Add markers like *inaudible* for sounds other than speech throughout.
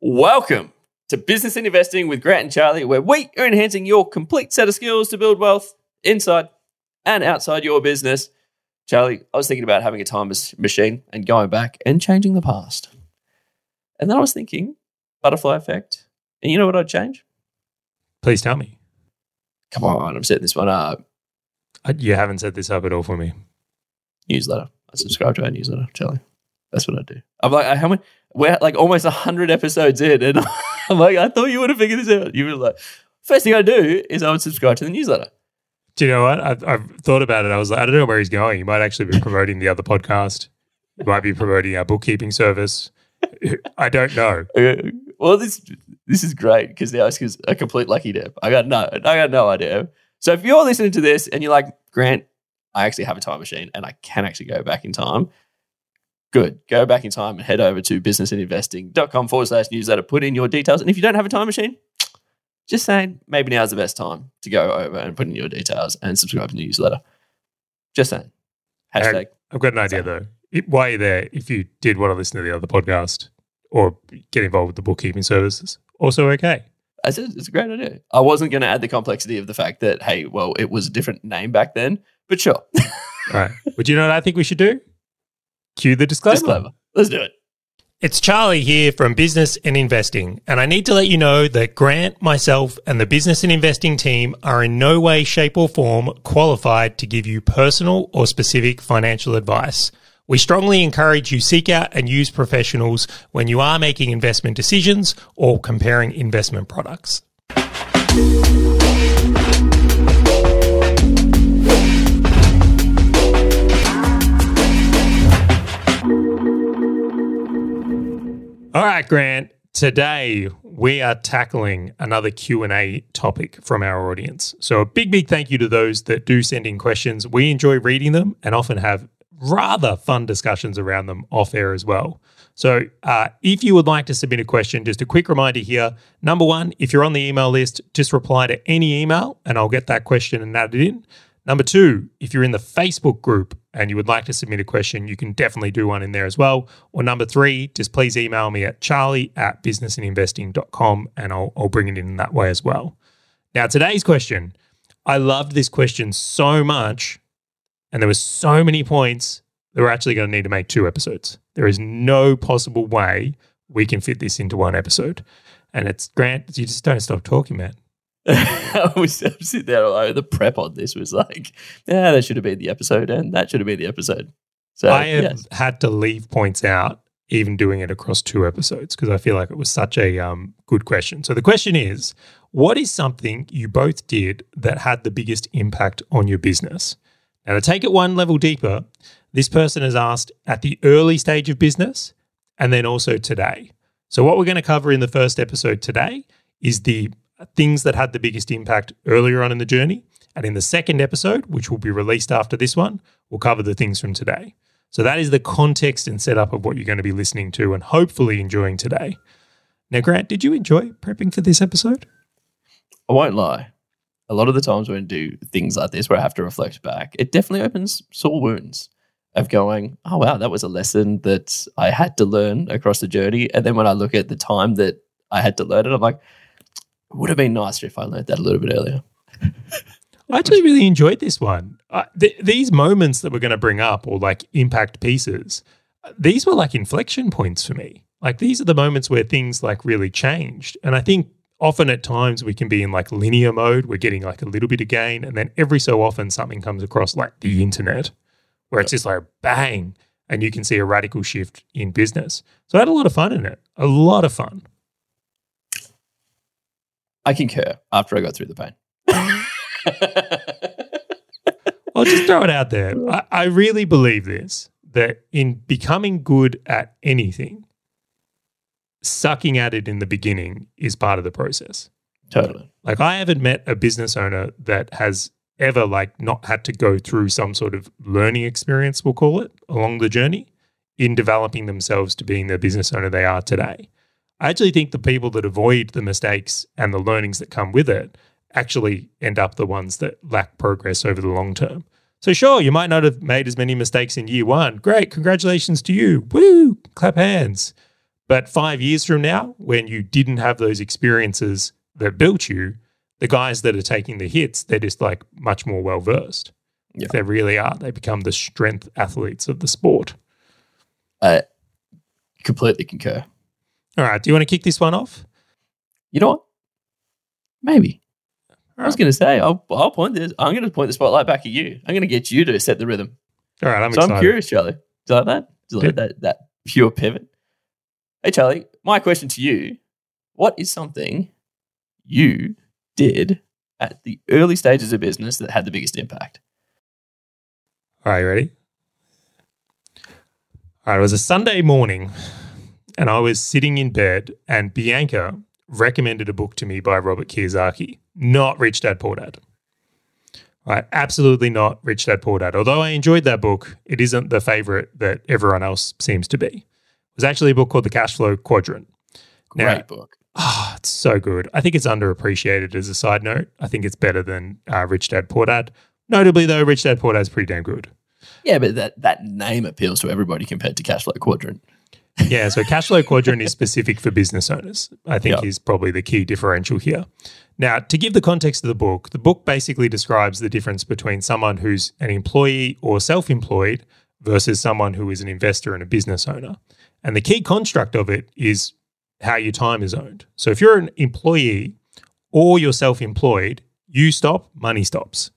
Welcome to Business and Investing with Grant and Charlie, where we are enhancing your complete set of skills to build wealth inside and outside your business. Charlie, I was thinking about having a time machine and going back and changing the past. And then I was thinking, butterfly effect. And you know what I'd change? Please tell me. Come on, I'm setting this one up. Uh, You haven't set this up at all for me. Newsletter. I subscribe to our newsletter, Charlie. That's what I do. I'm like, how many? We're like almost 100 episodes in. And *laughs* I'm like, I thought you would have figured this out. You were like, first thing I do is I would subscribe to the newsletter. Do you know what? I've, I've thought about it. I was like, I don't know where he's going. He might actually be promoting the other podcast. He might be promoting our bookkeeping service. *laughs* I don't know. Okay. Well, this this is great because the Oscars a complete lucky dip. I got no, I got no idea. So if you're listening to this and you're like, Grant, I actually have a time machine and I can actually go back in time. Good. Go back in time and head over to businessandinvesting.com forward slash newsletter. Put in your details. And if you don't have a time machine, just saying, maybe now's the best time to go over and put in your details and subscribe to the newsletter. Just saying. Hashtag. I've got an idea though. It, while you're there, if you did want to listen to the other podcast or get involved with the bookkeeping services, also okay. I said it's a great idea. I wasn't going to add the complexity of the fact that, hey, well, it was a different name back then, but sure. All right. But you know what I think we should do? Cue the disclaimer. Disclaimer. Let's do it. It's Charlie here from Business and Investing, and I need to let you know that Grant, myself, and the Business and Investing team are in no way, shape, or form qualified to give you personal or specific financial advice. We strongly encourage you seek out and use professionals when you are making investment decisions or comparing investment products. All right, Grant. Today we are tackling another Q&A topic from our audience. So a big big thank you to those that do send in questions. We enjoy reading them and often have rather fun discussions around them off air as well. So uh, if you would like to submit a question, just a quick reminder here. Number one, if you're on the email list, just reply to any email and I'll get that question and add it in. Number two, if you're in the Facebook group and you would like to submit a question, you can definitely do one in there as well. Or number three, just please email me at charlie at businessandinvesting.com and I'll, I'll bring it in that way as well. Now, today's question, I loved this question so much and there were so many points that we're actually going to need to make two episodes. There is no possible way we can fit this into one episode. And it's Grant, you just don't stop talking, man. *laughs* I was sitting there, like, the prep on this was like, yeah, that should have been the episode, and that should have been the episode. So I have yes. had to leave points out, even doing it across two episodes, because I feel like it was such a um, good question. So the question is what is something you both did that had the biggest impact on your business? Now, to take it one level deeper, this person has asked at the early stage of business and then also today. So, what we're going to cover in the first episode today is the things that had the biggest impact earlier on in the journey. And in the second episode, which will be released after this one, we'll cover the things from today. So, that is the context and setup of what you're going to be listening to and hopefully enjoying today. Now, Grant, did you enjoy prepping for this episode? I won't lie. A lot of the times when I do things like this, where I have to reflect back, it definitely opens sore wounds of going, oh, wow, that was a lesson that I had to learn across the journey. And then when I look at the time that I had to learn it, I'm like, would have been nicer if I learned that a little bit earlier. I actually really enjoyed this one. Uh, th- these moments that we're going to bring up, or like impact pieces, uh, these were like inflection points for me. Like these are the moments where things like really changed. And I think often at times we can be in like linear mode. We're getting like a little bit of gain, and then every so often something comes across like the internet, where it's just like bang, and you can see a radical shift in business. So I had a lot of fun in it. A lot of fun. I concur after I got through the pain. *laughs* I'll just throw it out there. I, I really believe this that in becoming good at anything, sucking at it in the beginning is part of the process. totally. Like I haven't met a business owner that has ever like not had to go through some sort of learning experience, we'll call it, along the journey in developing themselves to being the business owner they are today. I actually think the people that avoid the mistakes and the learnings that come with it actually end up the ones that lack progress over the long term. So sure, you might not have made as many mistakes in year one. Great, congratulations to you. Woo, clap hands. But five years from now, when you didn't have those experiences that built you, the guys that are taking the hits, they're just like much more well versed. Yeah. If they really are, they become the strength athletes of the sport. I completely concur. All right. Do you want to kick this one off? You know what? Maybe. I was Alright. going to say, I'll, I'll point this. I'm going to point the spotlight back at you. I'm going to get you to set the rhythm. All right. I'm so excited. I'm curious, Charlie. Do you like that? Do you like that, that pure pivot? Hey, Charlie, my question to you What is something you did at the early stages of business that had the biggest impact? All right, you ready? All right, it was a Sunday morning, and I was sitting in bed, and Bianca recommended a book to me by Robert Kiyosaki, not Rich Dad Poor Dad. Right, absolutely not Rich Dad Poor Dad. Although I enjoyed that book, it isn't the favorite that everyone else seems to be. It was actually a book called The Cash Flow Quadrant. Great Now- book. Ah, it's so good. I think it's underappreciated as a side note. I think it's better than uh, Rich Dad Poor Dad. Notably, though, Rich Dad Poor Dad is pretty damn good. Yeah, but that, that name appeals to everybody compared to Cashflow Quadrant. Yeah, so cash flow quadrant is specific for business owners. I think Yep. is probably the key differential here. Now, to give the context of the book, the book basically describes the difference between someone who's an employee or self-employed versus someone who is an investor and a business owner. And the key construct of it is how your time is owned. So if you're an employee or you're self-employed, you stop, money stops.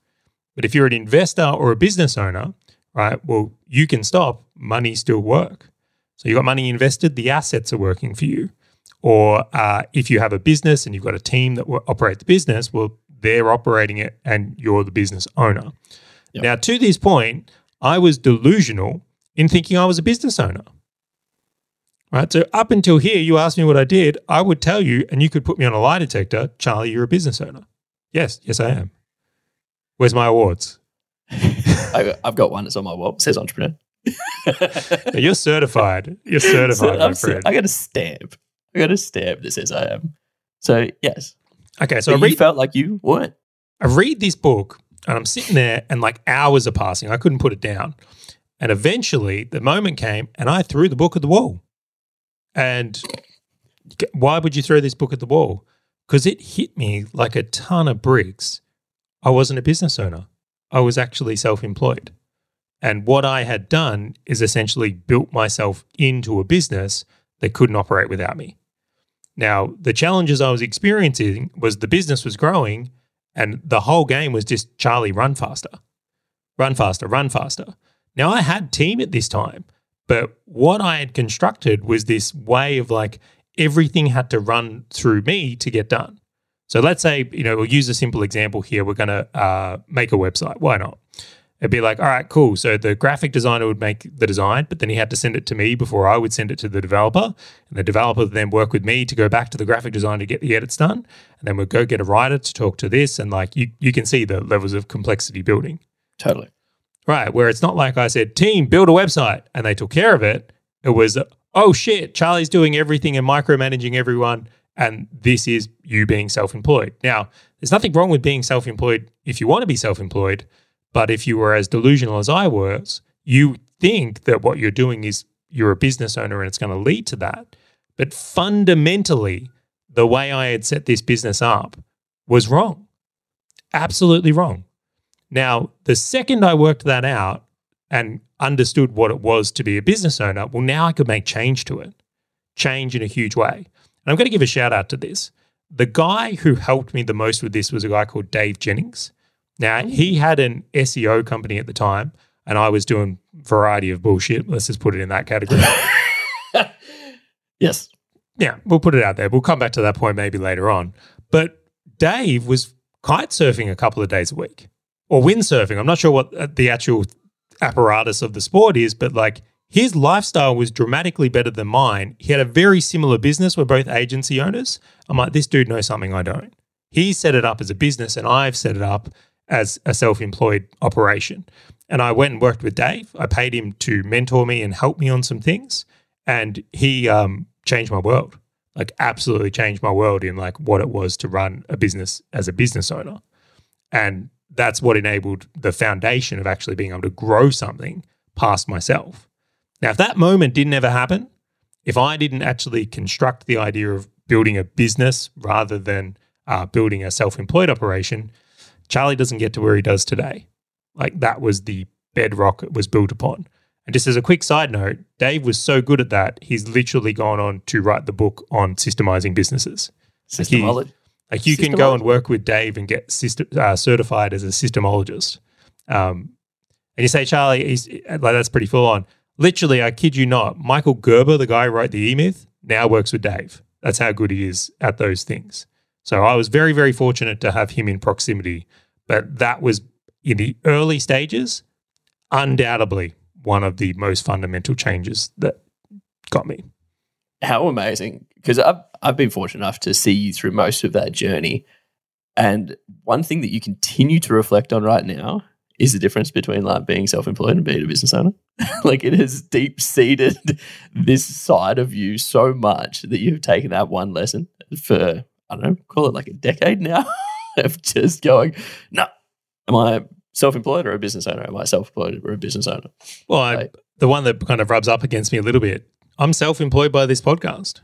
But if you're an investor or a business owner, right, well, you can stop, money still work. So you've got money invested, the assets are working for you. Or uh, if you have a business and you've got a team that will operate the business, well, they're operating it and you're the business owner. Yep. Now, to this point, I was delusional in thinking I was a business owner. Right. So up until here, you asked me what I did. I would tell you, and you could put me on a lie detector. Charlie, you're a business owner. Yes, yes, I am. Where's my awards? *laughs* I've got one that's on my wall. It says entrepreneur. You're certified. You're certified, So my friend. I got a stamp. I got a stamp that says I am. So yes. Okay, So so I you read felt like you weren't. I read this book and I'm sitting there and like hours are passing. I couldn't put it down. And eventually the moment came and I threw the book at the wall. And why would you throw this book at the wall? Because it hit me like a ton of bricks. I wasn't a business owner, I was actually self employed. And what I had done is essentially built myself into a business that couldn't operate without me. Now, the challenges I was experiencing was the business was growing and the whole game was just Charlie, run faster, run faster, run faster. Now, I had team at this time, but what I had constructed was this way of like everything had to run through me to get done. So let's say, you know, we'll use a simple example here. We're going to uh, make a website. Why not? It'd be like, all right, cool. So the graphic designer would make the design, but then he had to send it to me before I would send it to the developer. And the developer would then work with me to go back to the graphic designer to get the edits done. And then we'd go get a writer to talk to this. And like you, you can see the levels of complexity building. Totally. Right. Where it's not like I said, team, build a website and they took care of it. It was, oh shit, Charlie's doing everything and micromanaging everyone. And this is you being self employed. Now, there's nothing wrong with being self employed if you want to be self employed. But if you were as delusional as I was, you think that what you're doing is you're a business owner and it's going to lead to that. But fundamentally, the way I had set this business up was wrong. Absolutely wrong. Now, the second I worked that out and understood what it was to be a business owner, well, now I could make change to it, change in a huge way. And I'm going to give a shout out to this. The guy who helped me the most with this was a guy called Dave Jennings. Now, he had an SEO company at the time, and I was doing variety of bullshit. Let's just put it in that category. *laughs* Yes. yeah, we'll put it out there. We'll come back to that point maybe later on. But Dave was kite surfing a couple of days a week or windsurfing. I'm not sure what uh, the actual apparatus of the sport is, but like his lifestyle was dramatically better than mine. He had a very similar business. We're both agency owners. I'm like, this dude knows something I don't. He set it up as a business, and I've set it up as a self employed operation. And I went and worked with Dave. I paid him to mentor me and help me on some things. And he um, changed my world, like, absolutely changed my world in like what it was to run a business as a business owner. And that's what enabled the foundation of actually being able to grow something past myself. Now, if that moment didn't ever happen, if I didn't actually construct the idea of building a business rather than uh, building a self employed operation, Charlie doesn't get to where he does today. Like that was the bedrock it was built upon. And just as a quick side note, Dave was so good at that, he's literally gone on to write the book on systemizing businesses. Systemology. Like you can go and work with Dave and get system, uh, certified as a systemologist. Um, and you say, Charlie, he's, like that's pretty full on. Literally, I kid you not, Michael Gerber, the guy who wrote the E Myth, now works with Dave. That's how good he is at those things. So I was very, very fortunate to have him in proximity. But that was in the early stages, undoubtedly one of the most fundamental changes that got me. How amazing. Because I've, I've been fortunate enough to see you through most of that journey. And one thing that you continue to reflect on right now is the difference between like being self-employed and being a business owner. *laughs* like it has deep seated *laughs* this side of you so much that you've taken that one lesson for I don't know, call it like a decade now *laughs* of just going, no, am I self-employed or a business owner? Am I self-employed or a business owner? Well, I, the one that kind of rubs up against me a little bit. I'm self-employed by this podcast.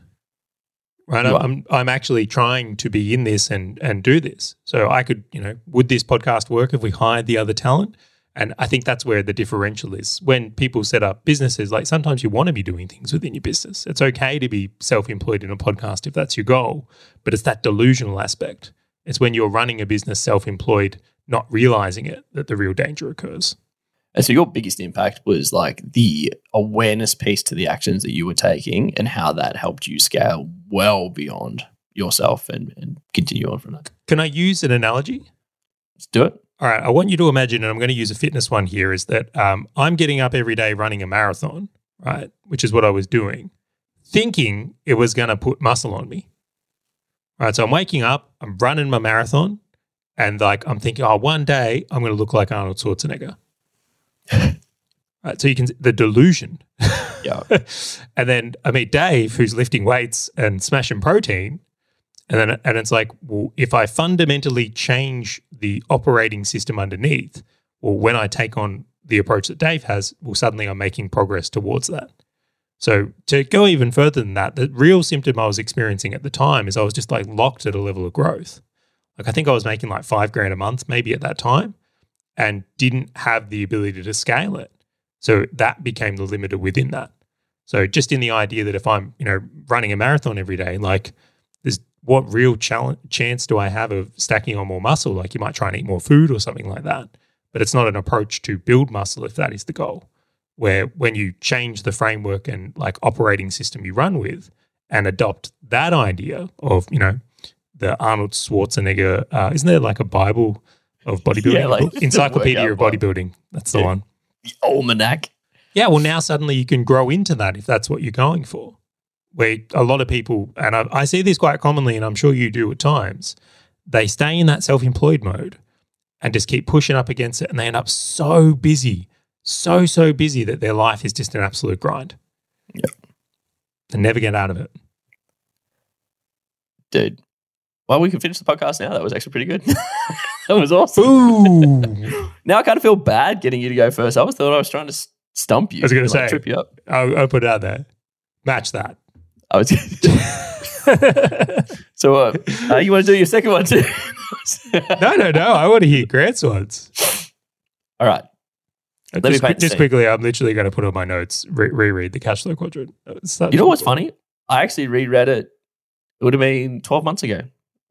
Right, I'm, I'm I'm actually trying to be in this and and do this. So I could, you know, would this podcast work if we hired the other talent? And I think that's where the differential is. When people set up businesses, like sometimes you want to be doing things within your business. It's okay to be self employed in a podcast if that's your goal, but it's that delusional aspect. It's when you're running a business self employed, not realizing it, that the real danger occurs. And so your biggest impact was like the awareness piece to the actions that you were taking and how that helped you scale well beyond yourself and, and continue on from that. Can I use an analogy? Let's do it. All right. I want you to imagine, and I'm going to use a fitness one here, is that um, I'm getting up every day running a marathon, right? Which is what I was doing, thinking it was going to put muscle on me. All right. So I'm waking up, I'm running my marathon, and like I'm thinking, oh, one day I'm going to look like Arnold Schwarzenegger. *laughs* right. So you can, the delusion. Yeah. *laughs* and then I meet Dave, who's lifting weights and smashing protein. And then and it's like, well, if I fundamentally change the operating system underneath, well, when I take on the approach that Dave has, well, suddenly I'm making progress towards that. So to go even further than that, the real symptom I was experiencing at the time is I was just like locked at a level of growth. Like I think I was making like five grand a month, maybe at that time, and didn't have the ability to scale it. So that became the limiter within that. So just in the idea that if I'm, you know, running a marathon every day, like what real challenge, chance do I have of stacking on more muscle? Like you might try and eat more food or something like that. But it's not an approach to build muscle if that is the goal. Where when you change the framework and like operating system you run with and adopt that idea of, you know, the Arnold Schwarzenegger, uh, isn't there like a Bible of bodybuilding? Yeah, like *laughs* Encyclopedia of bodybuilding. That's the Yeah. one. The almanac. Yeah, well, now suddenly you can grow into that if that's what you're going for. Where a lot of people, and I, I see this quite commonly, and I'm sure you do at times, they stay in that self employed mode and just keep pushing up against it, and they end up so busy, so, so busy that their life is just an absolute grind. Yep. They never get out of it. Dude. Well, we can finish the podcast now. That was actually pretty good. *laughs* that was awesome. *laughs* Now I kind of feel bad getting you to go first. I was thought I was trying to stump you. I was gonna like, say. trip you up. I'll, I'll put it out there. Match that. I was. *laughs* so, uh, uh, you want to do your second one too? *laughs* no, no, no. I want to hear Grant's ones. All right. Uh, me just, paint the just scene. quickly, I'm literally going to put on my notes, re- reread the cash flow quadrant. It's You know what's funny? I actually reread it. It would have been 12 months ago.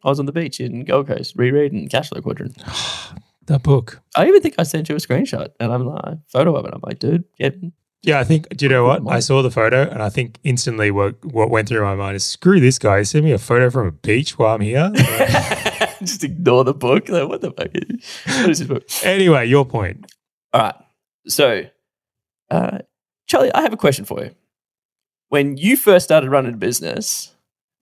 I was on the beach in Gold Coast rereading Cashflow Quadrant. *sighs* That book. I even think I sent you a screenshot and I'm like, photo of it. I'm like, dude, get Yeah, I think. Do you know what? I saw the photo, and I think instantly what what went through my mind is, screw this guy. Send me a photo from a beach while I'm here. *laughs* just ignore the book. Like, what the fuck? *laughs* What is this book? anyway, your point. All right. So, uh, Charlie, I have a question for you. When you first started running a business,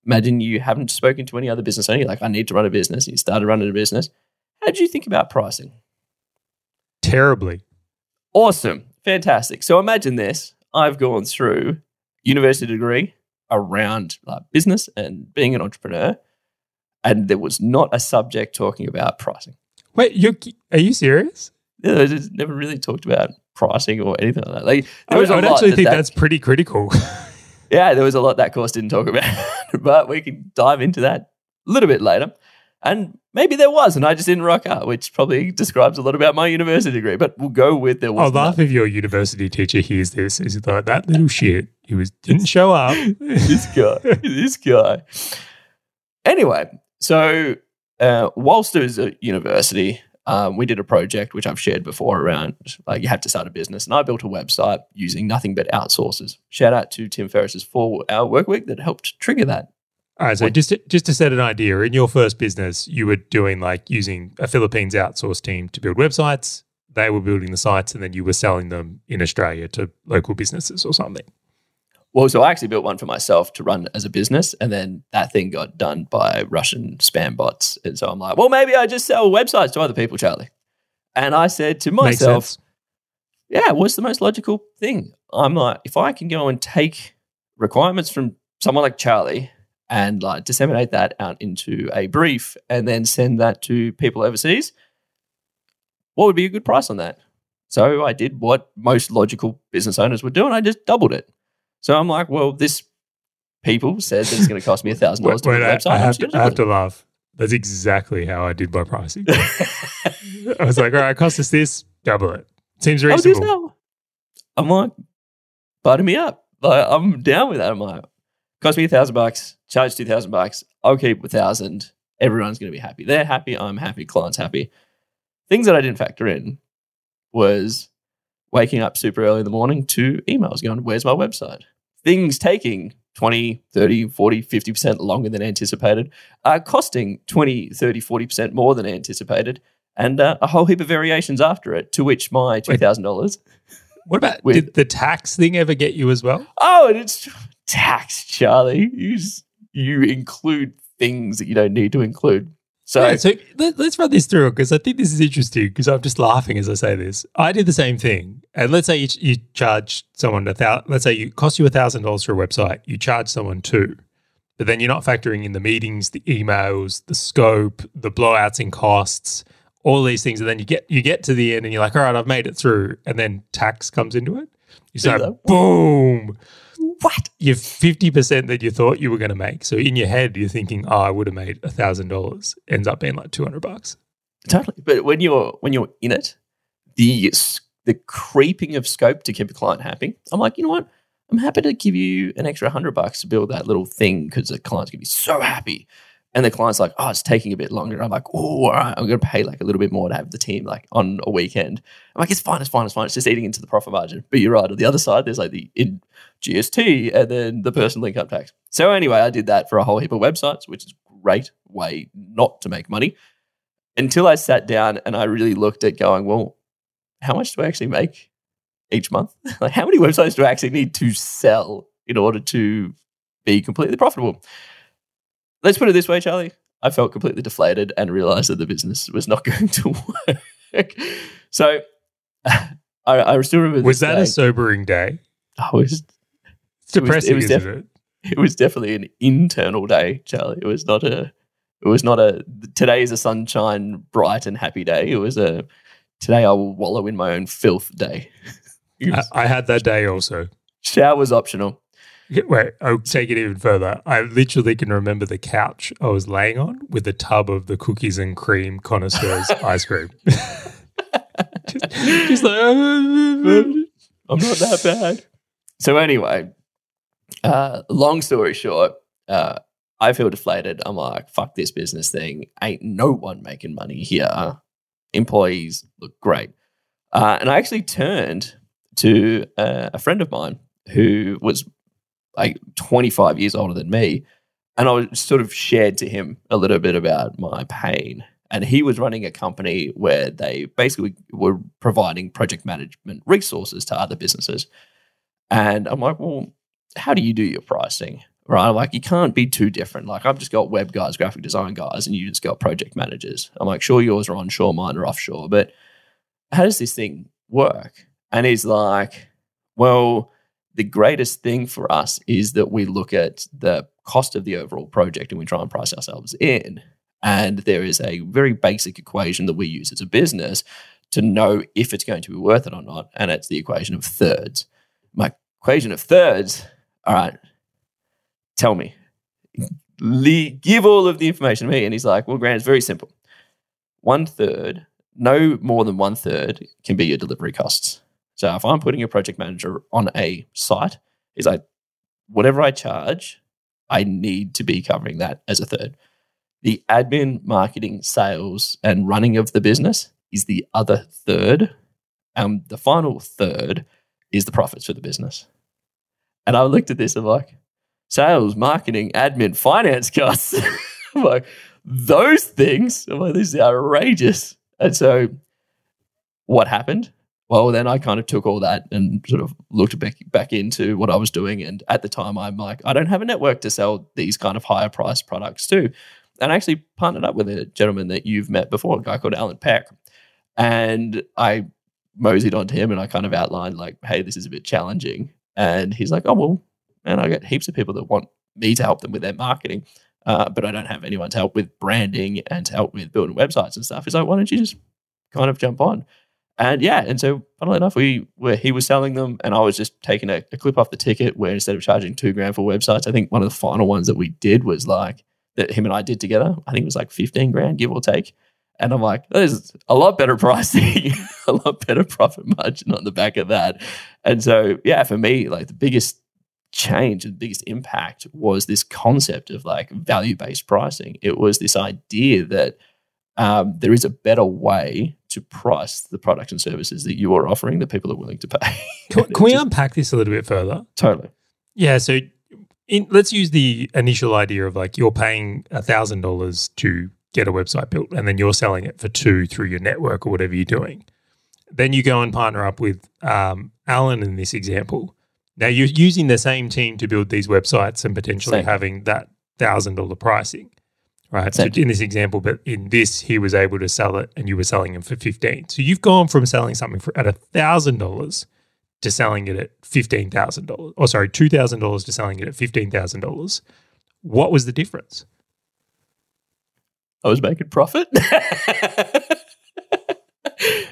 imagine you haven't spoken to any other business owner. Like, I need to run a business. You started running a business. How did you think about pricing? Terribly. Awesome. Fantastic. So imagine this. I've gone through university degree around like, business and being an entrepreneur, and there was not a subject talking about pricing. Wait, you are you serious? You know, just never really talked about pricing or anything like that. Like I there would, I would actually that think that- that's pretty critical. *laughs* yeah, there was a lot that course didn't talk about, *laughs* but we can dive into that a little bit later. And maybe there was, and I just didn't rock up, which probably describes a lot about my university degree. But we'll go with there was. I'll laugh if your university teacher hears this. Is like that little shit? He was didn't show up. *laughs* this guy, this guy. Anyway, so uh, whilst there was at university, um, we did a project which I've shared before around like you have to start a business, and I built a website using nothing but outsources. Shout out to Tim Ferriss's four hour work week that helped trigger that. All right, so What- just to, just to set an idea, in your first business, you were doing like using a Philippines outsourced team to build websites. They were building the sites, and then you were selling them in Australia to local businesses or something. Well, so I actually built one for myself to run as a business, and then that thing got done by Russian spam bots. And so I'm like, well, maybe I just sell websites to other people, Charlie. And I said to myself, yeah, what's the most logical thing? I'm like, if I can go and take requirements from someone like Charlie and like disseminate that out into a brief and then send that to people overseas, what would be a good price on that? So I did what most logical business owners would do, and I just doubled it. So I'm like, well, this people said that it's going to cost me a $1,000 to build a website. I have to, I have to laugh. That's exactly how I did my pricing. *laughs* I was like, all right, it cost us this, double it. Seems How much is reasonable. I'm like, butter me up. Like, I'm down with that. I'm like, cost me a thousand bucks, charge two thousand bucks. I'll keep a thousand. Everyone's going to be happy. They're happy. I'm happy. Client's happy. Things that I didn't factor in was waking up super early in the morning to emails going, where's my website? Things taking 20, 30, 40, 50% longer than anticipated, uh, costing 20, 30, 40% more than anticipated, and uh, a whole heap of variations after it, to which my $2,000 What about With- did the tax thing ever get you as well? Oh, and it's *laughs* tax, Charlie. You just, you include things that you don't need to include. So, Yeah, so let, us run this through because I think this is interesting because I'm just laughing as I say this. I did the same thing, and let's say you, you charge someone a thousand. Let's say you cost you a thousand dollars for a website. You charge someone two, but then you're not factoring in the meetings, the emails, the scope, the blowouts in costs, all these things, and then you get you get to the end and you're like, all right, I've made it through, and then tax comes into it. You say, boom, what? you're 50% that you thought you were going to make. So in your head, you're thinking, oh, I would have made a thousand dollars. Ends up being like 200 bucks. Totally. But when you're when you're in it, the the creeping of scope to keep a client happy, I'm like, you know what? I'm happy to give you an extra hundred bucks to build that little thing because the client's gonna be so happy. And the client's like, oh, it's taking a bit longer. I'm like, oh, all right, I'm gonna pay like a little bit more to have the team like on a weekend. I'm like, it's fine, it's fine, it's fine. It's just eating into the profit margin. But you're right. On the other side, there's like the in GST and then the personal income tax. So anyway, I did that for a whole heap of websites, which is a great way not to make money until I sat down and I really looked at going, well, how much do I actually make each month? *laughs* like, how many websites do I actually need to sell in order to be completely profitable? Let's put it this way, Charlie. I felt completely deflated and realized that the business was not *laughs* going to work. So *laughs* I, I still remember Was this that day. a sobering day? Oh, I was It's It was- it depressing, was isn't it? it was definitely an internal day, Charlie. It was not a it was not a today is a sunshine, bright and happy day. It was a today I will wallow in my own filth day. *laughs* It I, I had that day also. Showers optional. Wait, I'll take it even further. I literally can remember the couch I was laying on with a tub of the cookies and cream connoisseurs *laughs* ice cream. just, *laughs* just like, I'm not that bad. So anyway, uh, long story short, uh, I feel deflated. I'm like, fuck this business thing. Ain't no one making money here. Employees look great. Uh, and I actually turned to uh, a friend of mine who was like 25 years older than me. And I was sort of shared to him a little bit about my pain. And he was running a company where they basically were providing project management resources to other businesses. And I'm like, well, how do you do your pricing? Right. Like, you can't be too different. Like, I've just got web guys, graphic design guys, and you just got project managers. I'm like, sure, yours are onshore, mine are offshore, but how does this thing work? And he's like, well, the greatest thing for us is that we look at the cost of the overall project and we try and price ourselves in. And there is a very basic equation that we use as a business to know if it's going to be worth it or not. And it's the equation of thirds. My equation of thirds, all right, tell me, Le- give all of the information to me. And he's like, well, Grant, it's very simple. One third, no more than one third can be your delivery costs. So if I'm putting a project manager on a site, is like, whatever I charge, I need to be covering that as a third. The admin, marketing, sales, and running of the business is the other third. Um, the final third is the profits for the business. And I looked at this and like, sales, marketing, admin, finance costs. *laughs* I'm like, those things, I'm like, this is outrageous. And so what happened? Well, then I kind of took all that and sort of looked back, back into what I was doing. And at the time, I'm like, I don't have a network to sell these kind of higher priced products to. And I actually partnered up with a gentleman that you've met before, a guy called Alan Peck. And I moseyed onto him and I kind of outlined, like, hey, this is a bit challenging. And he's like, oh, well, man, I get heaps of people that want me to help them with their marketing. Uh, but I don't have anyone to help with branding and to help with building websites and stuff. He's like, why don't you just kind of jump on? And yeah, and so funnily enough, we where he was selling them, and I was just taking a, a, clip off the ticket. Where instead of charging two grand for websites, I think one of the final ones that we did was like that him and I did together. I think it was like fifteen grand, give or take. And I'm like, there's a lot better *laughs* pricing, a lot better profit margin on the back of that. And so, yeah, for me, like the biggest change, the biggest impact was this concept of like value based pricing. It was this idea that um, there is a better way to price the products and services that you are offering that people are willing to pay. *laughs* Can, can we just, unpack this a little bit further? Totally. Yeah. So in, let's use the initial idea of like you're paying $1,000 to get a website built and then you're selling it for two through your network or whatever you're doing. Then you go and partner up with um, Alan in this example. Now you're using the same team to build these websites and potentially same. having that thousand dollar pricing, right? So in this example, but in this, he was able to sell it and you were selling him for fifteen. So you've gone from selling something for at a thousand dollars to selling it at fifteen thousand dollars. Or sorry, two thousand dollars to selling it at fifteen thousand dollars. What was the difference? I was making profit. *laughs*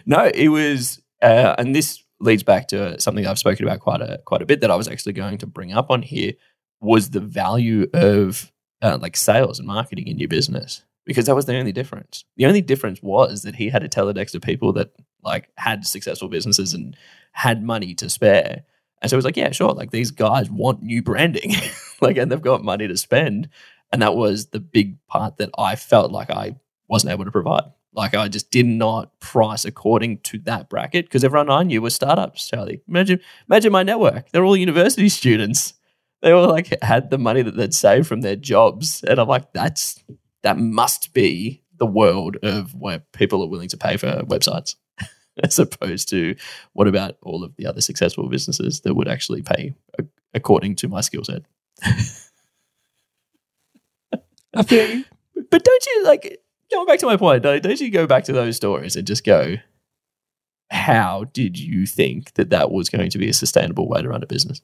no, it was, uh, and this leads back to something I've spoken about quite a quite a bit that I was actually going to bring up on here was the value of uh, like sales and marketing in your business because that was the only difference. The only difference was that he had a teledex to people that like had successful businesses and had money to spare. And so it was like, yeah, sure, like these guys want new branding, *laughs* like, and they've got money to spend. And that was the big part that I felt like I wasn't able to provide. Like I just did not price according to that bracket because everyone I knew was startups, Charlie. Imagine, imagine my network. They're all university *laughs* students. They all like had the money that they'd saved from their jobs. And I'm like, that's that must be the world of where people are willing to pay for websites. *laughs* As opposed to what about all of the other successful businesses that would actually pay according to my skill set? I feel you. But don't you like going back to my point? Don't, don't you go back to those stories and just go, how did you think that that was going to be a sustainable way to run a business?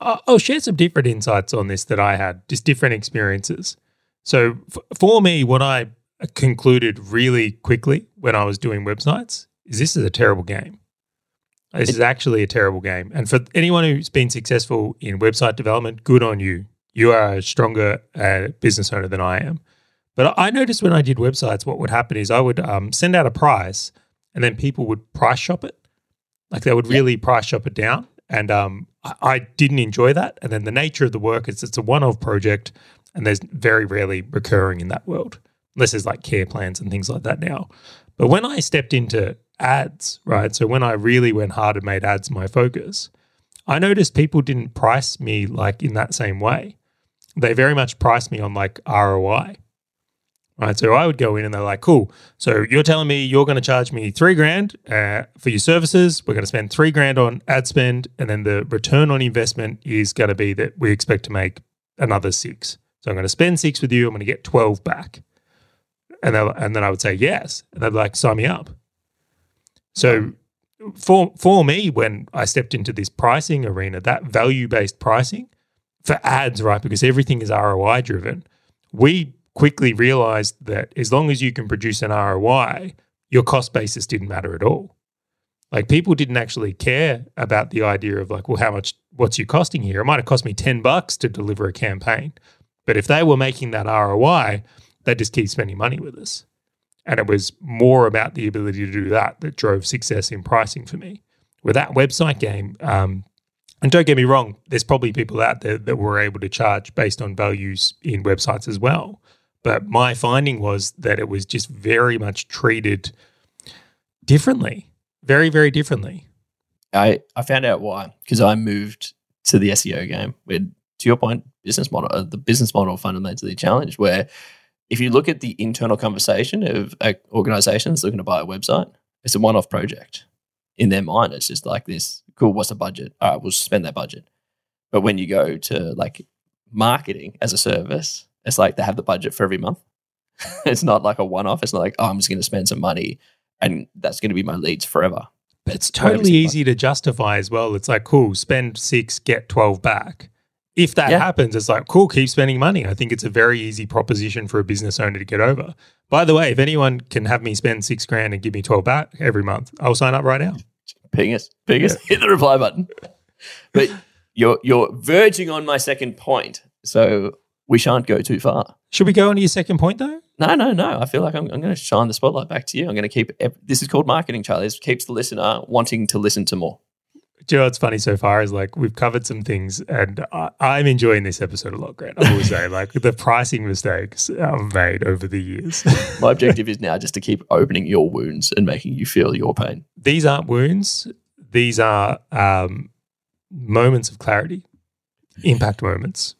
I'll share some different insights on this that I had, just different experiences. So f- for me, what I concluded really quickly when I was doing websites is this is a terrible game. This is actually a terrible game. And for anyone who's been successful in website development, good on you you are a stronger uh, business owner than I am. But I noticed when I did websites, what would happen is I would um, send out a price and then people would price shop it. Like they would really price shop it down. And um, I, didn't enjoy that. And then the nature of the work is it's a one off project and there's very rarely recurring in that world, unless there's like care plans and things like that now. But when I stepped into ads, right? So when I really went hard and made ads my focus, I noticed people didn't price me like in that same way they very much price me on like ROI. Right. So I would go in and they're like, cool. So you're telling me you're going to charge me three grand uh, for your services. We're going to spend three grand on ad spend. And then the return on investment is going to be that we expect to make another six. So I'm going to spend six with you. I'm going to get 12 back. And, and then I would say yes. And they'd like, sign me up. So for, for me, when I stepped into this pricing arena, that value based pricing for ads, right? Because everything is ROI driven. We quickly realized that as long as you can produce an ROI, your cost basis didn't matter at all. Like people didn't actually care about the idea of like, well, how much, what's you costing here? It might have cost me 10 bucks to deliver a campaign. But if they were making that ROI, they'd just keep spending money with us. And it was more about the ability to do that that drove success in pricing for me. With that website game, um, and don't get me wrong, there's probably people out there that were able to charge based on values in websites as well. But my finding was that it was just very much treated differently, very, very differently. I, I found out why because I moved to the SEO game with, to your point, business model, uh, the business model fundamentally challenged. Where if you look at the internal conversation of uh, organizations looking to buy a website, it's a one off project. In their mind, it's just like this cool, what's the budget? All right, we'll spend that budget. But when you go to like marketing as a service, it's like they have the budget for every month. *laughs* it's not like a one off. It's not like, oh, I'm just going to spend some money and that's going to be my leads forever. But it's totally easy to justify as well. It's like, cool, spend six, get 12 back. If that yeah. happens, it's like, cool, keep spending money. I think it's a very easy proposition for a business owner to get over. By the way, if anyone can have me spend six grand and give me 12 back every month, I'll sign up right now. Ping us, ping us, hit the reply button. But you're you're verging on my second point, so we shan't go too far. Should we go on to your second point though? No, no, no. I feel like I'm, I'm going to shine the spotlight back to you. I'm going to keep. This is called marketing, Charlie. This keeps the listener wanting to listen to more. Do you know what's funny so far is like we've covered some things, and I, am enjoying this episode a lot, Grant. I will say, like the pricing mistakes I've made over the years. *laughs* My objective is now just to keep opening your wounds and making you feel your pain. These aren't wounds; these are um, moments of clarity, impact moments.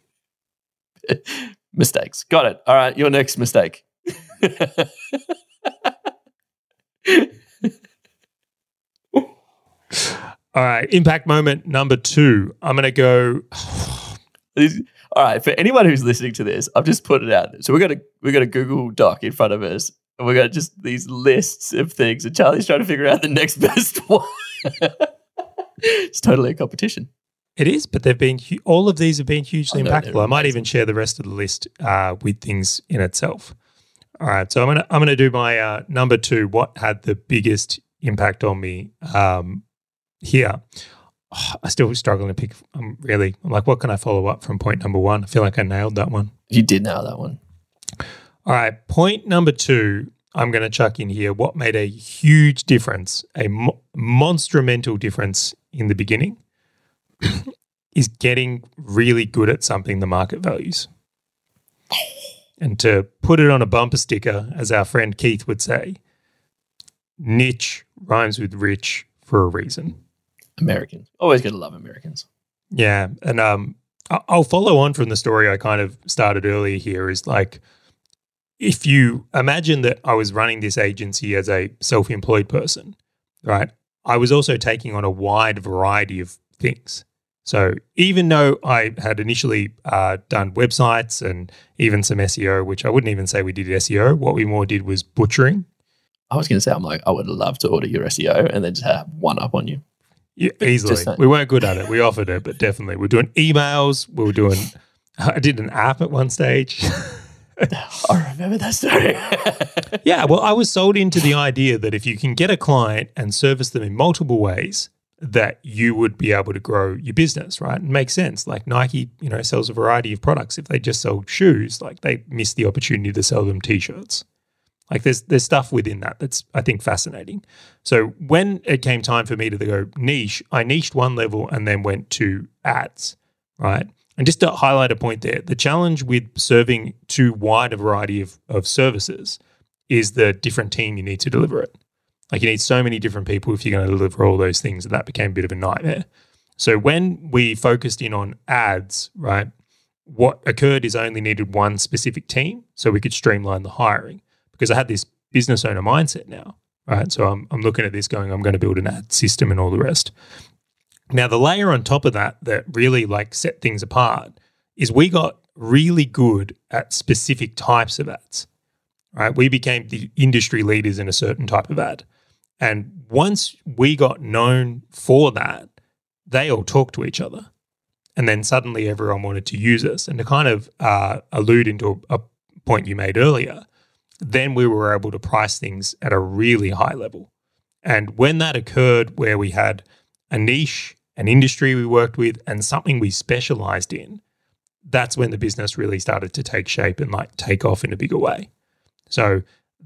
*laughs* Mistakes. Got it. All right, your next mistake. *laughs* All right, impact moment number two. I'm going to go. *sighs* All right, for anyone who's listening to this, I've just put it out. So we're gonna we got a Google Doc in front of us, and we got just these lists of things, and Charlie's trying to figure out the next *laughs* best one. it's totally a competition. It is, but they've been all of these have been hugely oh, impactful. I might even share the rest of the list uh, with things in itself. All right, so I'm gonna I'm gonna do my uh, number two. What had the biggest impact on me um, here. Oh, I still struggling to pick. I'm really I'm like, what can I follow up from point number one? I feel like I nailed that one. You did nail that one. All right, point number two. I'm going to chuck in here what made a huge difference, a mo- monstrumental difference in the beginning, *clears throat* is getting really good at something the market values. And to put it on a bumper sticker, as our friend Keith would say, niche rhymes with rich for a reason. Americans. Always going to love Americans. Yeah. And um, I'll follow on from the story I kind of started earlier here is like, if you imagine that I was running this agency as a self employed person, right? I was also taking on a wide variety of things. So even though I had initially uh, done websites and even some SEO, which I wouldn't even say we did SEO, what we more did was butchering. I was going to say, I'm like, I would love to order your SEO and then just have one up on you. Yeah, easily. We weren't good at it. We offered it, but definitely. We are doing emails. We were doing, *laughs* I did an app at one stage. *laughs* *laughs* I remember that story. yeah. Well, I was sold into the idea that if you can get a client and service them in multiple ways, that you would be able to grow your business, right? It makes sense. Like Nike, you know, sells a variety of products. If they just sell shoes, like they miss the opportunity to sell them t-shirts. Like there's there's stuff within that that's I think fascinating. So when it came time for me to go niche, I niched one level and then went to ads, right? And just to highlight a point there, the challenge with serving too wide a variety of, of services is the different team you need to deliver it. Like you need so many different people if you're going to deliver all those things, that that became a bit of a nightmare. So when we focused in on ads, right, what occurred is I only needed one specific team so we could streamline the hiring because I had this business owner mindset now, right? So I'm, I'm looking at this going, I'm going to build an ad system and all the rest. Now, the layer on top of that that really like set things apart is we got really good at specific types of ads, right? We became the industry leaders in a certain type of ad. And once we got known for that, they all talked to each other. And then suddenly everyone wanted to use us. And to kind of uh, allude into a, a point you made earlier, then we were able to price things at a really high level. And when that occurred, where we had a niche, an industry we worked with, and something we specialized in, that's when the business really started to take shape and like take off in a bigger way. So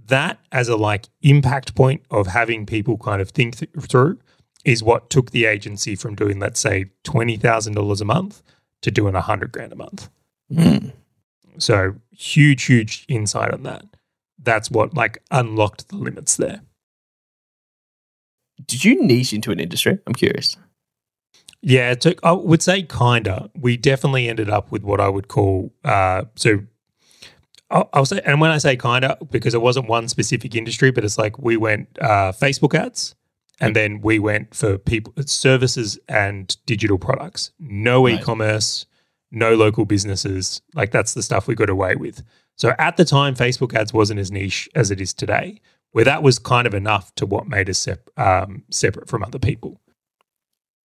that as a like impact point of having people kind of think th- through is what took the agency from doing let's say $20,000 a month to doing 100 grand a month. Mm. So huge huge insight on that. That's what like unlocked the limits there. Did you niche into an industry? I'm curious. Yeah, it took, I would say kinda. We definitely ended up with what I would call uh, so. I'll, I'll say, and when I say kinda, because it wasn't one specific industry, but it's like we went uh, Facebook ads, and then we went for people services and digital products. No Right. e-commerce, no local businesses. Like that's the stuff we got away with. So at the time, Facebook ads wasn't as niche as it is today, where that was kind of enough to what made us sep- um, separate from other people.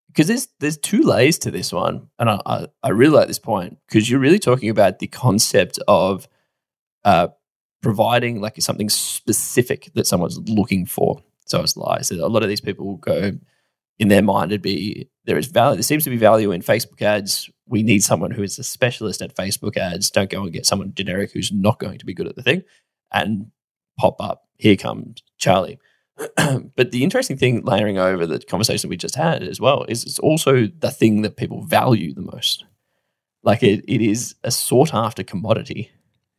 because there's there's two layers to this one, and I I, I really like this point because you're really talking about the concept of uh, providing like something specific that someone's looking for. So it's like so a lot of these people will go in their mind it'd be there is value there seems to be value in Facebook ads. We need someone who is a specialist at Facebook ads. Don't go and get someone generic who's not going to be good at the thing and pop up. Here comes Charlie. *clears throat* but the interesting thing layering over the conversation we just had as well is it's also the thing that people value the most. Like it, it is a sought after commodity.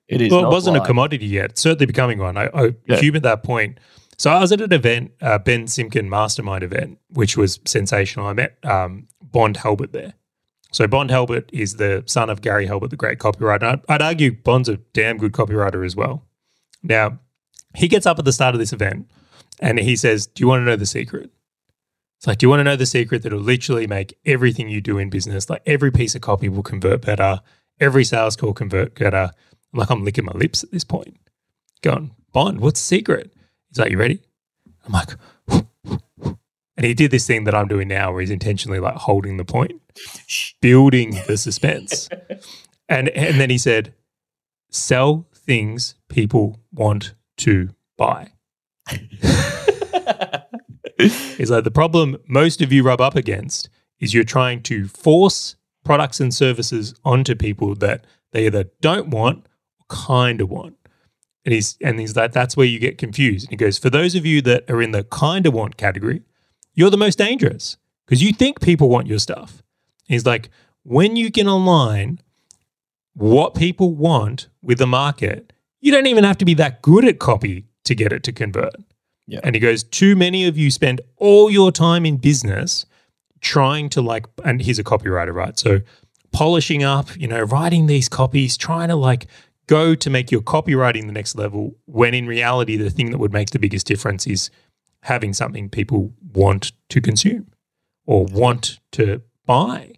It is well, it wasn't a commodity yet. It's certainly becoming one. I, I Yeah. cube at that point. So I was at an event, uh, Ben Simkin Mastermind event, which was sensational. I met um, Bond Halbert there. So Bond Halbert is the son of Gary Halbert, the great copywriter. I'd, I'd argue Bond's a damn good copywriter as well. Now, he gets up at the start of this event and he says, "Do you want to know the secret?" It's like, "Do you want to know the secret that'll literally make everything you do in business, like every piece of copy will convert better, every sales call convert better." Like, I'm licking my lips at this point. Going, Bond, what's the secret? He's like, You ready? I'm like, *laughs* and he did this thing that I'm doing now where he's intentionally like holding the point, building the suspense. *laughs* and and then he said, Sell things people want to buy. *laughs* He's like, the problem most of you rub up against is you're trying to force products and services onto people that they either don't want kind of want. And he's and he's like, that's where you get confused. And he goes, for those of you that are in the kind of want category, you're the most dangerous because you think people want your stuff. He's like, when you can align what people want with the market, you don't even have to be that good at copy to get it to convert. Yeah. And he goes, too many of you spend all your time in business trying to like, and he's a copywriter, right? So polishing up, you know, writing these copies, trying to like go to make your copywriting the next level when in reality, the thing that would make the biggest difference is having something people want to consume or want to buy.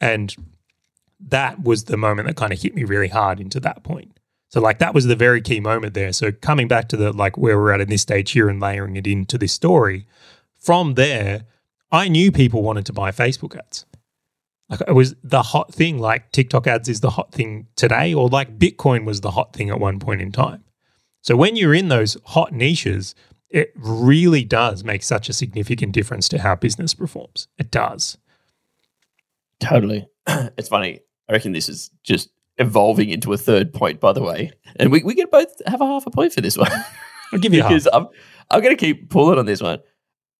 And that was the moment that kind of hit me really hard into that point. So like that was the very key moment there. So coming back to the like where we're at in this stage here and layering it into this story, from there, I knew people wanted to buy Facebook ads. Like it was the hot thing, like TikTok ads is the hot thing today, or like Bitcoin was the hot thing at one point in time. So when you're in those hot niches, it really does make such a significant difference to how business performs. It does. Totally. *clears throat* it's funny. I reckon this is just evolving into a third point, by the way. And we, we can both have a half a point for this one. *laughs* I'll give you a half. because I'm, I'm going to keep pulling on this one.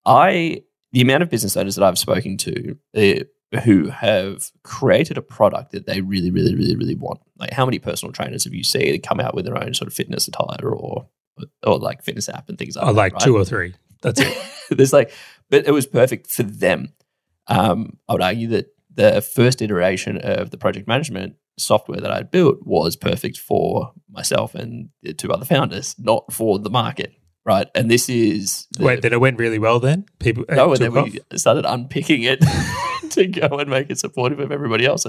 I, the amount of business owners that I've spoken to uh, who have created a product that they really, really, really, really want. Like, how many personal trainers have you seen come out with their own sort of fitness attire or, or like fitness app and things like I that? like right? two or three. That's it. *laughs* There's like, but it was perfect for them. Um, I would argue that the first iteration of the project management software that I built was perfect for myself and the two other founders, not for the market, right? And this is the, Wait, then it went really well then? People no, and then we off? started unpicking it *laughs* to go and make it supportive of everybody else.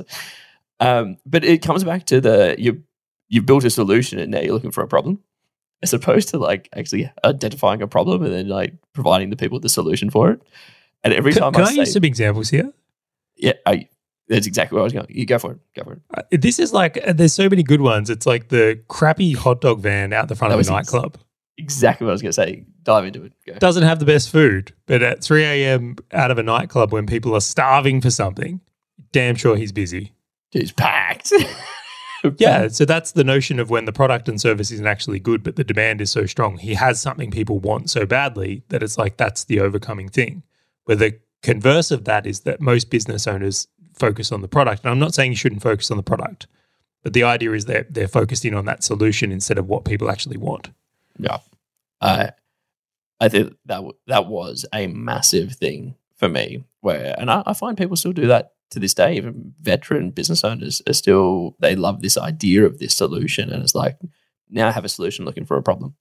Um, but it comes back to the you you've built a solution and now you're looking for a problem, as opposed to like actually identifying a problem and then like providing the people with the solution for it. And every Can, time can I, I, say, use some examples here? yeah, I, that's exactly where I was going. You go for it. Go for it. Uh, This is like uh, there's so many good ones. It's like the crappy hot dog van out the front That of a nightclub. Exactly what I was going to say. Dive into it. Go. Doesn't have the best food, but at 3 a.m. out of a nightclub when people are starving for something, damn sure he's busy. He's packed. *laughs* Yeah, so that's the notion of when the product and service isn't actually good, but the demand is so strong. He has something people want so badly that it's like that's the overcoming thing. Where the converse of that is that most business owners focus on the product. And I'm not saying you shouldn't focus on the product, but the idea is that they're focused in on that solution instead of what people actually want. Yeah. Uh, I think that w- that was a massive thing for me. Where, and I, I find people still do that to this day. Even veteran business owners are still they love this idea of this solution, and it's like now I have a solution looking for a problem.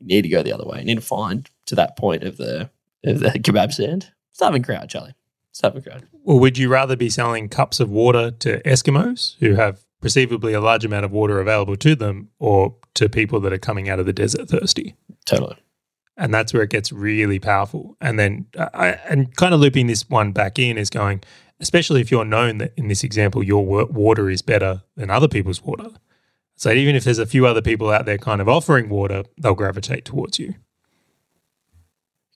You need to go the other way. You need to find to that point of the of the *laughs* kebab stand. Starving crowd, Charlie. Starving crowd. Well, would you rather be selling cups of water to Eskimos who have perceivably a large amount of water available to them or to people that are coming out of the desert thirsty? Totally. and that's where it gets really powerful. And then, uh, I, and kind of looping this one back in is going, especially if you're known that in this example your water is better than other people's water. So even if there's a few other people out there kind of offering water, they'll gravitate towards you.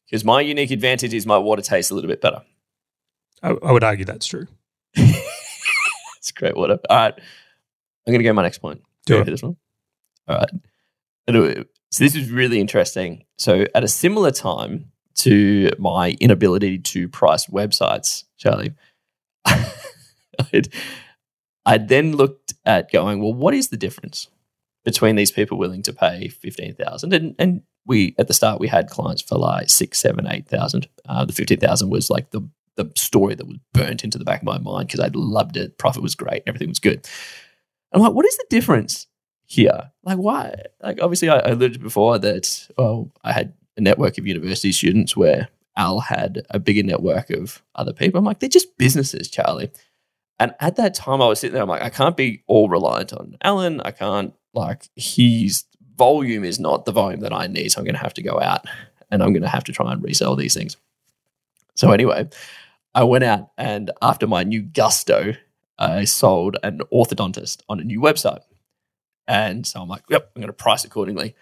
Because my unique advantage is my water tastes a little bit better. I, I would argue that's true. *laughs* It's great water. All right. I'm going to go my next point. Do it. this one? All right. Anyway, So this is really interesting. So at a similar time to my inability to price websites, Charlie, *laughs* I'd, I'd then looked at going, well, what is the difference between these people willing to pay fifteen thousand and and and we at the start we had clients for like six, seven, eight thousand. Uh, the fifteen thousand was like the the story that was burnt into the back of my mind because I loved it. Profit was great, everything was good. I'm like, what is the difference here? Like, why? Like, obviously, I, I alluded before that. Well, I had a network of university students where Al had a bigger network of other people. I'm like, they're just businesses, Charlie. And at that time, I was sitting there. I'm like, I can't be all reliant on Alan. I can't like his volume is not the volume that I need. So I'm going to have to go out and I'm going to have to try and resell these things. So anyway, I went out and after my new gusto, I sold an orthodontist on a new website. And so I'm like, yep, I'm going to price accordingly.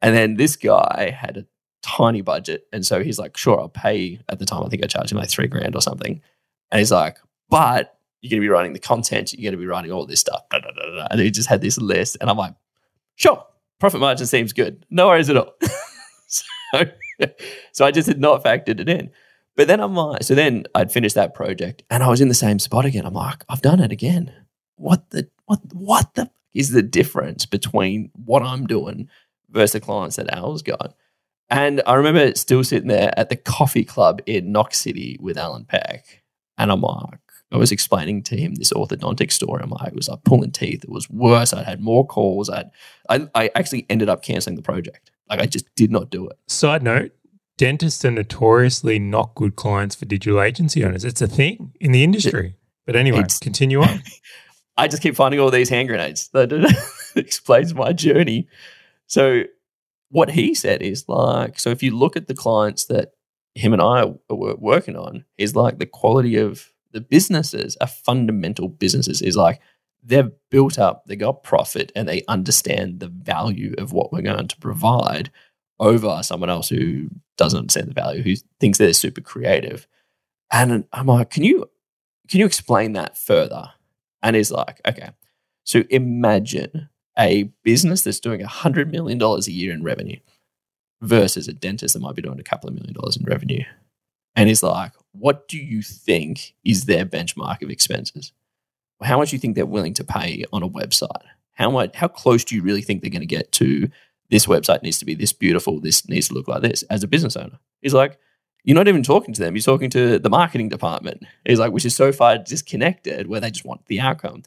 And then this guy had a tiny budget. And so he's like, sure, I'll pay. At the time, I think I charged him like three grand or something. And he's like, but you're going to be writing the content, you're going to be writing all this stuff. da, da, da. And he just had this list. And I'm like, sure, profit margin seems good. No worries at all. *laughs* so, *laughs* so I just had not factored it in. But then I'm like, so then I'd finished that project and I was in the same spot again. I'm like, I've done it again. What the, what, what the is the difference between what I'm doing versus the clients that Al's got? And I remember still sitting there at the coffee club in Knox City with Alan Peck. And I'm like, I was explaining to him this orthodontic story. I'm like, it was like pulling teeth. It was worse. I'd had more calls. I'd, I, I actually ended up canceling the project. Like I just did not do it. Side note, dentists are notoriously not good clients for digital agency owners. It's a thing in the industry. But anyway, It's- continue on. *laughs* I just keep finding all these hand grenades. That *laughs* explains my journey. So, what he said is like, so if you look at the clients that him and I were working on, is like the quality of the businesses are fundamental businesses. Is like they've built up, they got profit, and they understand the value of what we're going to provide over someone else who doesn't understand the value, who thinks they're super creative. And I'm like, can you can you explain that further? And he's like, okay, so imagine a business that's doing $100 million a year in revenue versus a dentist that might be doing a couple of million dollars in revenue. And he's like, what do you think is their benchmark of expenses? How much do you think they're willing to pay on a website? How much, how close do you really think they're going to get to this website needs to be this beautiful, this needs to look like this as a business owner? He's like, you're not even talking to them. You're talking to the marketing department. He's like, which is so far disconnected where they just want the outcome.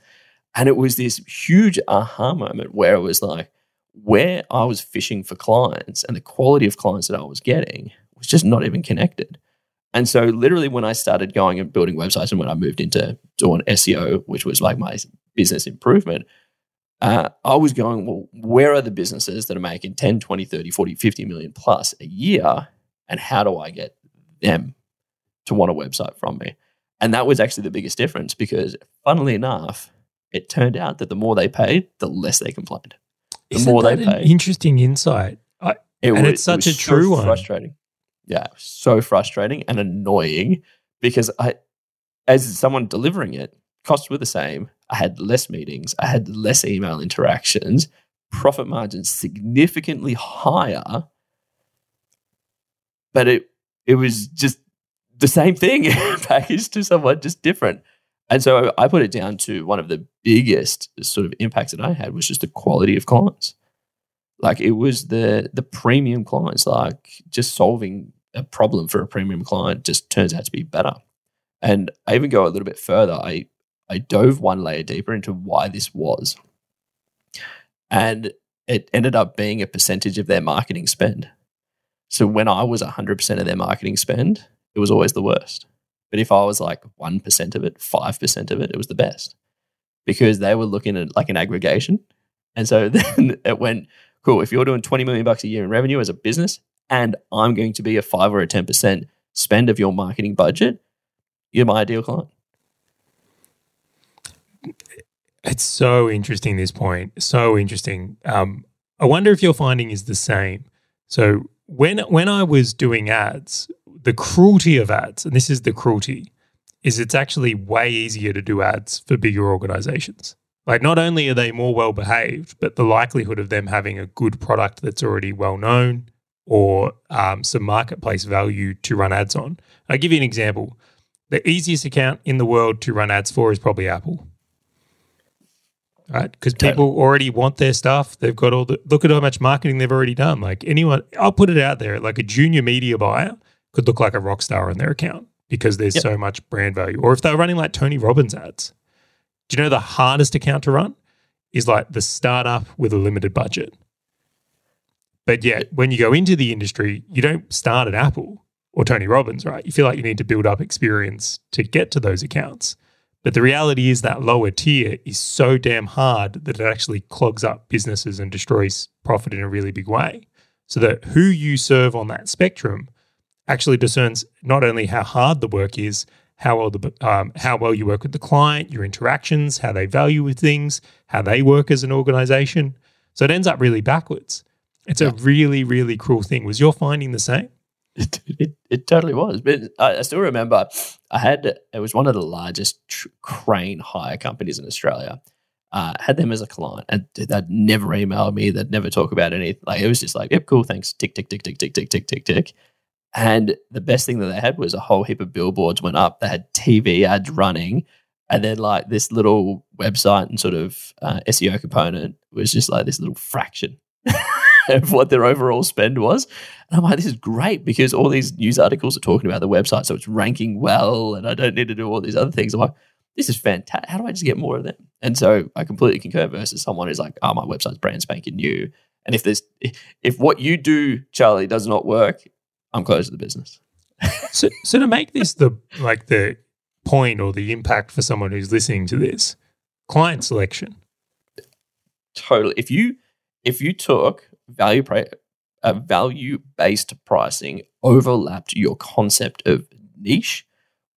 And it was this huge aha moment where it was like, where I was fishing for clients and the quality of clients that I was getting was just not even connected. And so, literally, when I started going and building websites and when I moved into doing SEO, which was like my business improvement, uh, I was going, well, where are the businesses that are making 10, 20, 30, 40, 50 million plus a year? And how do I get them to want a website from me? And that was actually the biggest difference because, funnily enough, it turned out that the more they paid, the less they complained. The Isn't more they an. Interesting insight. I, It And wa- it's it such was a true so one. Frustrating. Yeah, so frustrating and annoying because I, as someone delivering it, costs were the same. I had less meetings. I had less email interactions. Profit margins significantly higher, but it it was just the same thing *laughs* packaged to someone just different. And so I put it down to one of the biggest sort of impacts that I had was just the quality of clients. Like it was the the premium clients, like just solving a problem for a premium client just turns out to be better. And I even go a little bit further. I I dove one layer deeper into why this was. And it ended up being a percentage of their marketing spend. So when I was 100% of their marketing spend, it was always the worst. But if I was like 1% of it, 5% of it, it was the best because they were looking at like an aggregation. And so *laughs* then it went, cool, if you're doing 20 million bucks a year in revenue as a business and I'm going to be a 5 or a 10% spend of your marketing budget, you're my ideal client. It's so interesting, this point. So interesting. Um, I wonder if your finding is the same. So when when I was doing ads, the cruelty of ads, and this is the cruelty, is it's actually way easier to do ads for bigger organizations. Like not only are they more well behaved, but the likelihood of them having a good product that's already well known or um, some marketplace value to run ads on. I'll give you an example. The easiest account in the world to run ads for is probably Apple right? Because people already want their stuff. They've got all the look at how much marketing they've already done. Like anyone, I'll put it out there. Like a junior media buyer could look like a rock star on their account because there's Yep. so much brand value. Or if they're running like Tony Robbins ads, do you know the hardest account to run is like the startup with a limited budget. But yet, when you go into the industry, you don't start at Apple or Tony Robbins, right? You feel like you need to build up experience to get to those accounts. But the reality is that lower tier is so damn hard that it actually clogs up businesses and destroys profit in a really big way. So that who you serve on that spectrum actually discerns not only how hard the work is, how well the um, how well you work with the client, your interactions, how they value things, how they work as an organization. So it ends up really backwards. It's a really, really cruel thing. Was your finding the same? It, it, it totally was. But I, I still remember I had, it was one of the largest tr- crane hire companies in Australia. Uh, had them as a client and they'd never email me. They'd never talk about anything. Like it was just like, yep, cool, thanks. Tick, tick, tick, tick, tick, tick, tick, tick, tick. And the best thing that they had was a whole heap of billboards went up. They had TV ads running. And then like this little website and sort of uh, SEO component was just like this little fraction *laughs* of what their overall spend was. And I'm like, this is great because all these news articles are talking about the website, so it's ranking well, and I don't need to do all these other things. I'm like, this is fantastic. How do I just get more of them? And so I completely concur versus someone who's like, oh, my website's brand spanking new. And if there's if what you do, Charlie, does not work, I'm close to the business. *laughs* So, so to make this the like the point or the impact for someone who's listening to this, client selection. Totally. If you if you took value pri- uh, value based pricing, overlapped your concept of niche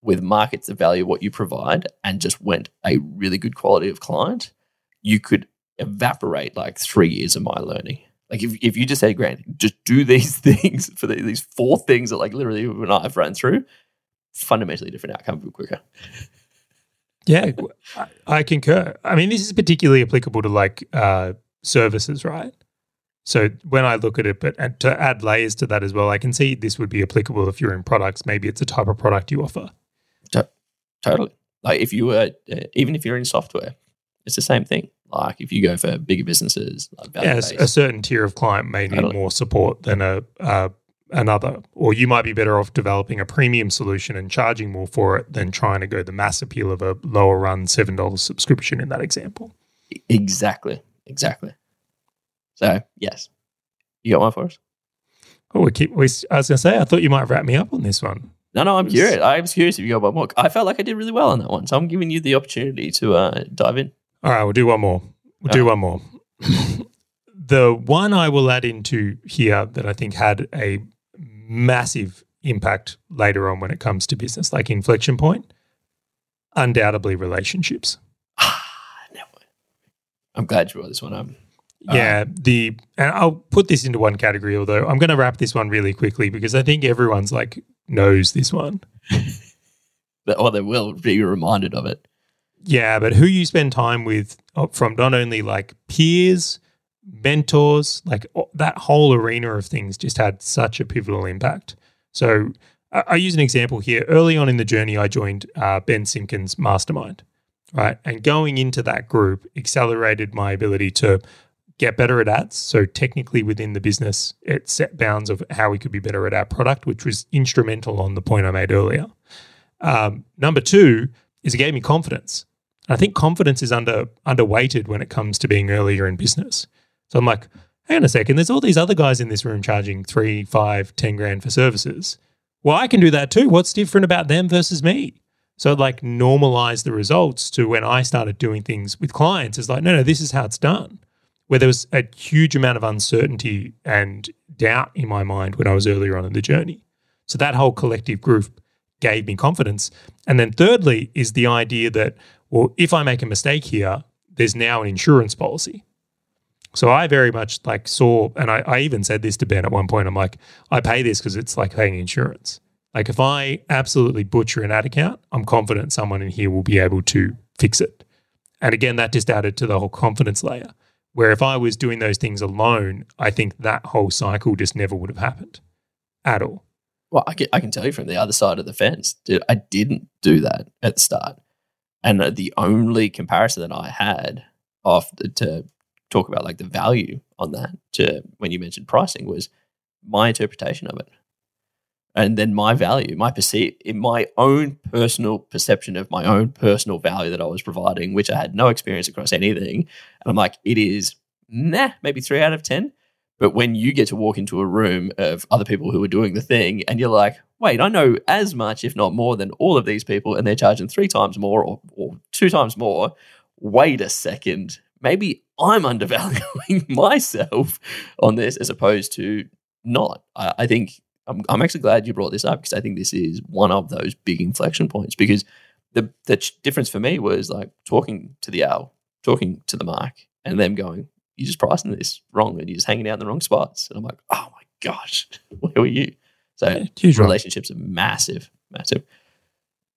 with markets that value what you provide, and just went a really good quality of client, you could evaporate like three years of my learning. Like if, if you just say, Grant, just do these *laughs* things for the, these four things that like literally when I've run through, fundamentally different outcome quicker. Yeah, I, I concur. I mean, this is particularly applicable to like uh, services, right? So when I look at it, but and to add layers to that as well, I can see this would be applicable if you're in products. Maybe it's a type of product you offer. Totally. Like if you were, uh, even if you're in software, it's the same thing. Like if you go for bigger businesses, like Yeah, a certain tier of client may need Totally. more support than a uh, another, or you might be better off developing a premium solution and charging more for it than trying to go the mass appeal of a lower run seven dollars subscription in that example. exactly, exactly. So yes, you got one for us. Oh, we keep. We, I was going to say, I thought you might wrap me up on this one. No, no, I'm curious. I'm curious if you got one more. I felt like I did really well on that one, so I'm giving you the opportunity to uh, dive in. All right, we'll do one more. We'll do one more. *laughs* the one I will add into here that I think had a massive impact later on when it comes to business, like inflection point, undoubtedly relationships. Ah, no. I'm glad you brought this one up. Yeah, the and I'll put this into one category. Although I'm going to wrap this one really quickly because I think everyone's like knows this one. *laughs* But- or they will be reminded of it. Yeah, but who you spend time with uh, from not only like peers, mentors, like that whole arena of things just had such a pivotal impact. So I, I use an example here. Early on in the journey, I joined uh, Ben Simkin's mastermind, right? And going into that group accelerated my ability to get better at ads. So technically within the business, it set bounds of how we could be better at our product, which was instrumental on the point I made earlier. Um, number two is it gave me confidence. I think confidence is under underweighted when it comes to being earlier in business. So I'm like, hang on a second, there's all these other guys in this room charging three, five, ten grand for services. Well, I can do that too. What's different about them versus me? So like normalize the results to when I started doing things with clients. It's like, no, no, this is how it's done. Where there was a huge amount of uncertainty and doubt in my mind when I was earlier on in the journey. So that whole collective group gave me confidence. And then thirdly is the idea that, well, if I make a mistake here, there's now an insurance policy. So I very much like saw, and I, I even said this to Ben at one point. I'm like, I pay this because it's like paying insurance. Like if I absolutely butcher an ad account, I'm confident someone in here will be able to fix it. And again, that just added to the whole confidence layer. Where if I was doing those things alone, I think that whole cycle just never would have happened at all. Well, I can, I can tell you from the other side of the fence, dude, I didn't do that at the start. And uh, the only comparison that I had off to talk about like the value on that to when you mentioned pricing was my interpretation of it. And then my value, my perceive in my own personal perception of my own personal value that I was providing, which I had no experience across anything. And I'm like, it is nah, maybe three out of ten. But when you get to walk into a room of other people who are doing the thing and you're like, wait, I know as much, if not more, than all of these people, and they're charging three times more or, or two times more. Wait a second. Maybe I'm *laughs* undervaluing myself on this as opposed to not. I, I think I'm, I'm actually glad you brought this up because I think this is one of those big inflection points because the, the ch- difference for me was like talking to the owl, talking to the mark, and them going, you're just pricing this wrong and you're just hanging out in the wrong spots. And I'm like, oh my gosh, *laughs* where were you? So Yeah, huge relationships are massive, massive.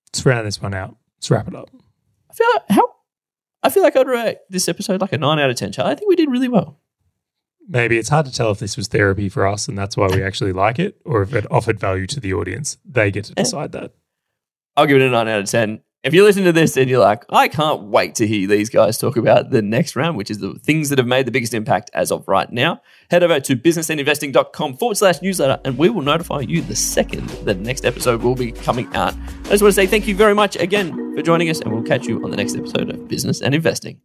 Let's round this one out. Let's wrap it up. I feel like how I feel like I'd rate this episode like a nine out of ten. Charlie. I think we did really well. Maybe it's hard to tell if this was therapy for us and that's why we actually like it, or if it offered value to the audience. They get to eh. decide that. I'll give it a nine out of ten. If you listen to this and you're like, I can't wait to hear these guys talk about the next round, which is the things that have made the biggest impact as of right now, head over to businessandinsinvesting.com forward slash newsletter and we will notify you the second that the next episode will be coming out. I just want to say thank you very much again for joining us and we'll catch you on the next episode of Business and Investing.